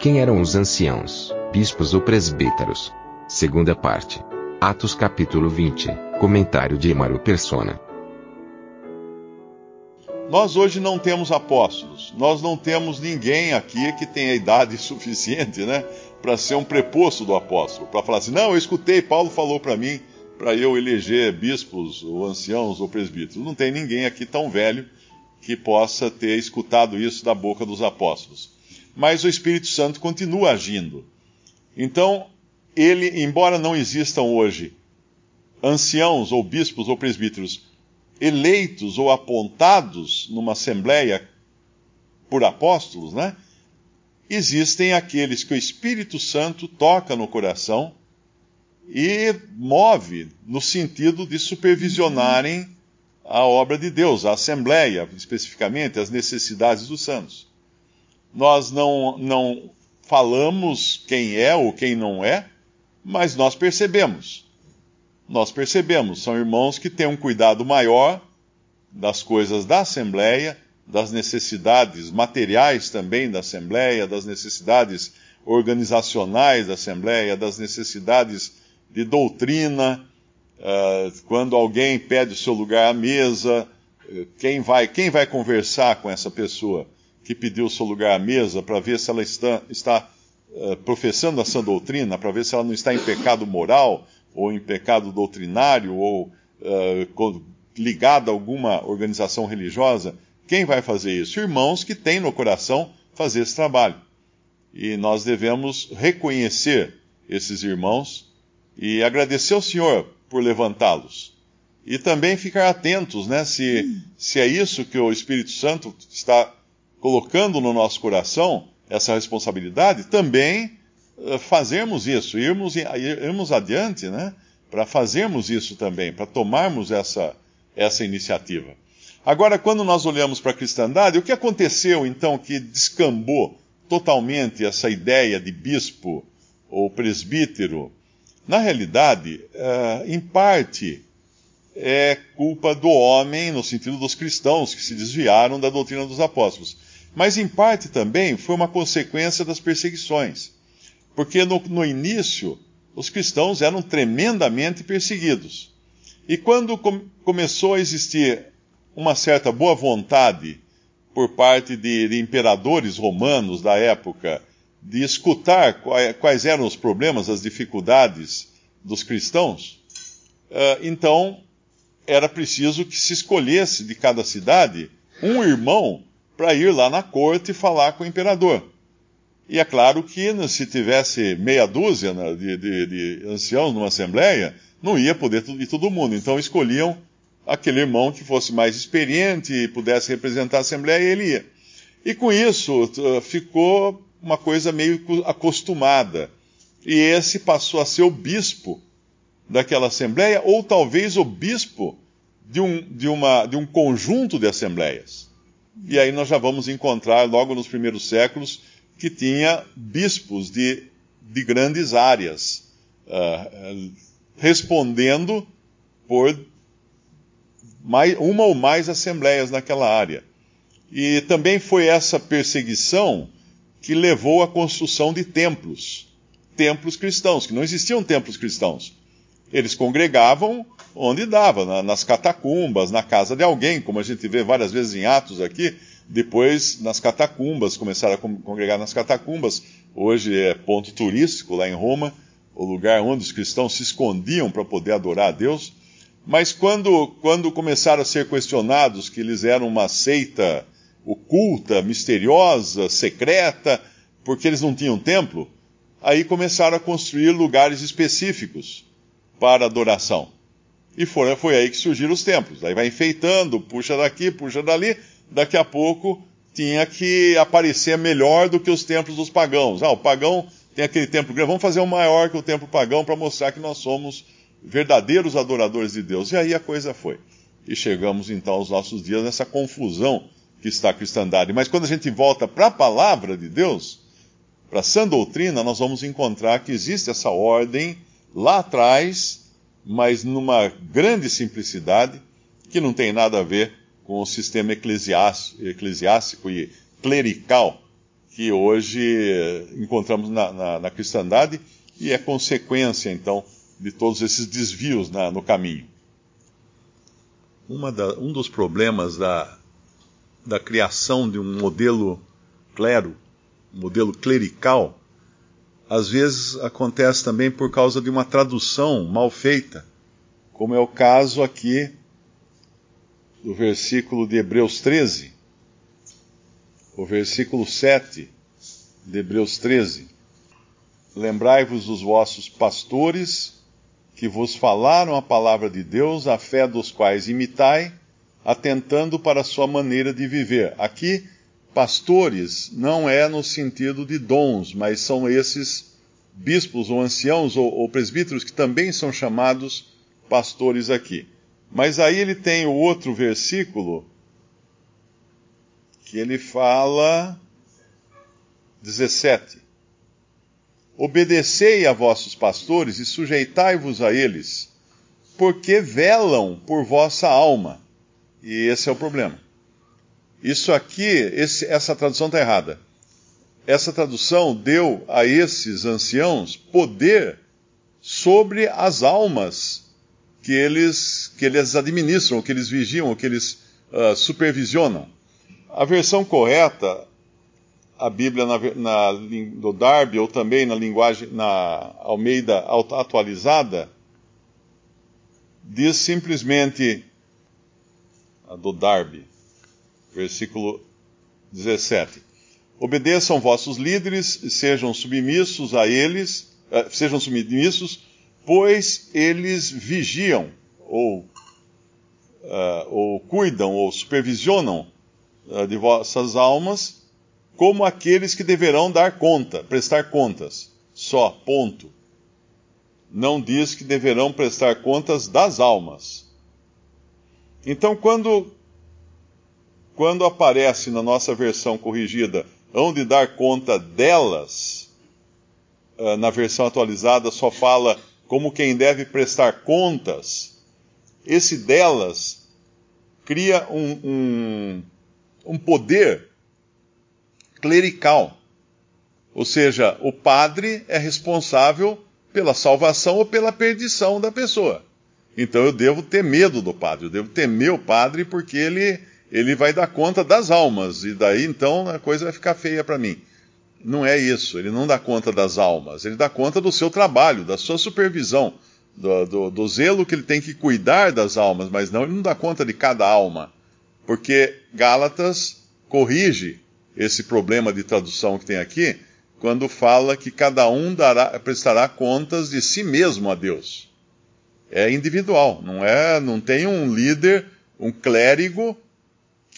Quem eram os anciãos, bispos ou presbíteros? Segunda parte. Atos capítulo 20. Comentário de Emaro Persona. Nós hoje não temos apóstolos. Nós não temos ninguém aqui que tenha idade suficiente, né, para ser um preposto do apóstolo, para falar assim: "Não, eu escutei, Paulo falou para mim para eu eleger bispos ou anciãos ou presbíteros". Não tem ninguém aqui tão velho que possa ter escutado isso da boca dos apóstolos mas o Espírito Santo continua agindo. Então, ele, embora não existam hoje anciãos ou bispos ou presbíteros eleitos ou apontados numa assembleia por apóstolos, né? Existem aqueles que o Espírito Santo toca no coração e move no sentido de supervisionarem a obra de Deus, a assembleia, especificamente, as necessidades dos santos nós não, não falamos quem é ou quem não é, mas nós percebemos. Nós percebemos, são irmãos que têm um cuidado maior das coisas da Assembleia, das necessidades materiais também da Assembleia, das necessidades organizacionais da Assembleia, das necessidades de doutrina. Uh, quando alguém pede o seu lugar à mesa, eh, quem vai, quem vai conversar com essa pessoa? Que pediu seu lugar à mesa para ver se ela está, está uh, professando a sã doutrina, para ver se ela não está em pecado moral, ou em pecado doutrinário, ou uh, ligada a alguma organização religiosa. Quem vai fazer isso? Irmãos que têm no coração fazer esse trabalho. E nós devemos reconhecer esses irmãos e agradecer ao Senhor por levantá-los. E também ficar atentos, né, se, se é isso que o Espírito Santo está colocando no nosso coração essa responsabilidade, também uh, fazermos isso, irmos, irmos adiante, né? Para fazermos isso também, para tomarmos essa, essa iniciativa. Agora, quando nós olhamos para a cristandade, o que aconteceu então que descambou totalmente essa ideia de bispo ou presbítero? Na realidade, uh, em parte, é culpa do homem, no sentido dos cristãos que se desviaram da doutrina dos apóstolos mas em parte também foi uma consequência das perseguições. Porque no, no início, os cristãos eram tremendamente perseguidos. E quando com, começou a existir uma certa boa vontade por parte de, de imperadores romanos da época de escutar quais, eram os problemas, as dificuldades dos cristãos, uh, então era preciso que se escolhesse de cada cidade um irmão para ir lá na corte e falar com o imperador. E é claro que se tivesse meia dúzia né, de, de, de, anciãos numa assembleia, não ia poder ir todo mundo. Então escolhiam aquele irmão que fosse mais experiente e pudesse representar a assembleia e ele ia. E com isso ficou uma coisa meio acostumada. E esse passou a ser o bispo daquela assembleia, ou talvez o bispo de um, de uma, de um conjunto de assembleias. E aí nós já vamos encontrar, logo nos primeiros séculos, que tinha bispos de, de grandes áreas, uh, respondendo por mais, uma ou mais assembleias naquela área. E também foi essa perseguição que levou à construção de templos, templos cristãos, que não existiam templos cristãos. Eles congregavam onde dava, na, nas catacumbas, na casa de alguém, como a gente vê várias vezes em Atos aqui. Depois, nas catacumbas, começaram a congregar nas catacumbas. Hoje é ponto turístico lá em Roma, o lugar onde os cristãos se escondiam para poder adorar a Deus. Mas quando, quando começaram a ser questionados que eles eram uma seita oculta, misteriosa, secreta, porque eles não tinham templo, aí começaram a construir lugares específicos para adoração. E foi, foi aí que surgiram os templos. Aí vai enfeitando, puxa daqui, puxa dali, daqui a pouco tinha que aparecer melhor do que os templos dos pagãos. Ah, o pagão tem aquele templo grande, vamos fazer um maior que o templo pagão para mostrar que nós somos verdadeiros adoradores de Deus. E aí a coisa foi. E chegamos então aos nossos dias nessa confusão que está a cristandade. Mas quando a gente volta para a palavra de Deus, para a sã doutrina, nós vamos encontrar que existe essa ordem lá atrás, mas numa grande simplicidade, que não tem nada a ver com o sistema eclesiástico e clerical que hoje encontramos na, na, na cristandade e é consequência, então, de todos esses desvios na, no caminho. Da, um dos problemas da, da criação de um modelo clero, um modelo clerical, às vezes acontece também por causa de uma tradução mal feita, como é o caso aqui do versículo de Hebreus 13, o versículo 7 de Hebreus 13. Lembrai-vos dos vossos pastores que vos falaram a palavra de Deus, a fé dos quais imitai, atentando para a sua maneira de viver. Aqui, pastores não é no sentido de dons, mas são esses bispos ou anciãos ou, ou presbíteros que também são chamados pastores aqui. Mas aí ele tem o outro versículo que ele fala 17. Obedecei a vossos pastores e sujeitai-vos a eles, porque velam por vossa alma. E esse é o problema. Isso aqui, esse, essa tradução está errada. Essa tradução deu a esses anciãos poder sobre as almas que eles, que eles administram, que eles vigiam, que eles uh, supervisionam. A versão correta, a Bíblia na, na, do Darby, ou também na linguagem, na Almeida atualizada, diz simplesmente, a do Darby, versículo 17: Obedeçam vossos líderes, sejam submissos a eles, uh, sejam submissos pois eles vigiam, ou, uh, ou cuidam, ou supervisionam uh, de vossas almas, como aqueles que deverão dar conta, prestar contas. Só, ponto. Não diz que deverão prestar contas das almas. Então, quando, quando aparece na nossa versão corrigida, hão de dar conta delas, uh, na versão atualizada só fala como quem deve prestar contas, esse delas cria um, um, um poder clerical. Ou seja, o padre é responsável pela salvação ou pela perdição da pessoa. Então eu devo ter medo do padre, eu devo temer o padre porque ele, ele vai dar conta das almas, e daí então a coisa vai ficar feia para mim não é isso. Ele não dá conta das almas, ele dá conta do seu trabalho, da sua supervisão, do, do, do, zelo que ele tem que cuidar das almas, mas não, ele não dá conta de cada alma. Porque Gálatas corrige esse problema de tradução que tem aqui, quando fala que cada um dará, prestará contas de si mesmo a Deus. É individual, não é, não tem um líder, um clérigo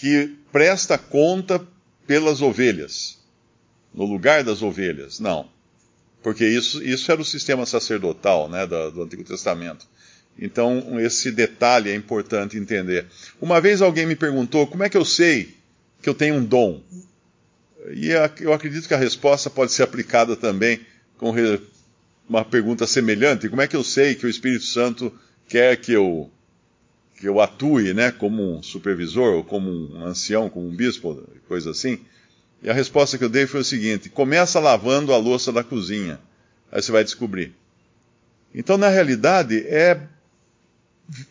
que presta conta pelas ovelhas no lugar das ovelhas. Não. Porque isso, isso era o sistema sacerdotal né, do, do Antigo Testamento. Então, esse detalhe é importante entender. Uma vez alguém me perguntou como é que eu sei que eu tenho um dom. E eu acredito que a resposta pode ser aplicada também com uma pergunta semelhante. Como é que eu sei que o Espírito Santo quer que eu, que eu atue né, como um supervisor, ou como um ancião, como um bispo, coisa assim? E a resposta que eu dei foi o seguinte: começa lavando a louça da cozinha. Aí você vai descobrir. Então, na realidade, é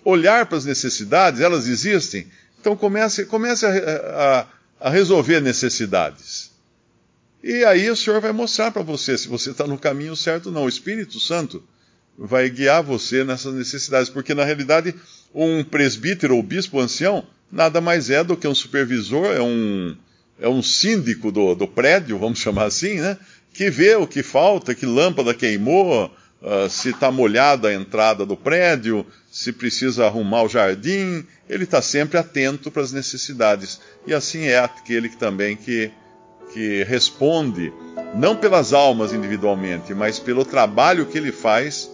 olhar para as necessidades, elas existem. Então, comece, comece a, a, a resolver necessidades. E aí o Senhor vai mostrar para você se você está no caminho certo ou não. O Espírito Santo vai guiar você nessas necessidades, porque na realidade um presbítero ou bispo ancião nada mais é do que um supervisor, é um, é um síndico do, do prédio, vamos chamar assim, né? Que vê o que falta, que lâmpada queimou, uh, se está molhada a entrada do prédio, se precisa arrumar o jardim, ele está sempre atento para as necessidades. E assim é aquele que também que, que responde, não pelas almas individualmente, mas pelo trabalho que ele faz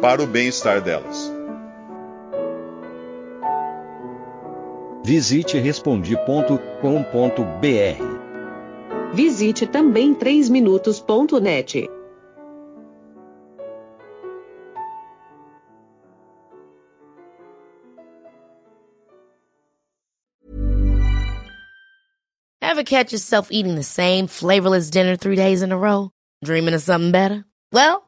para o bem-estar delas. Visite respondi.com.br. Visite também 3minutos.net. Ever catch yourself eating the same flavorless dinner three days in a row? Dreaming of something better? Well,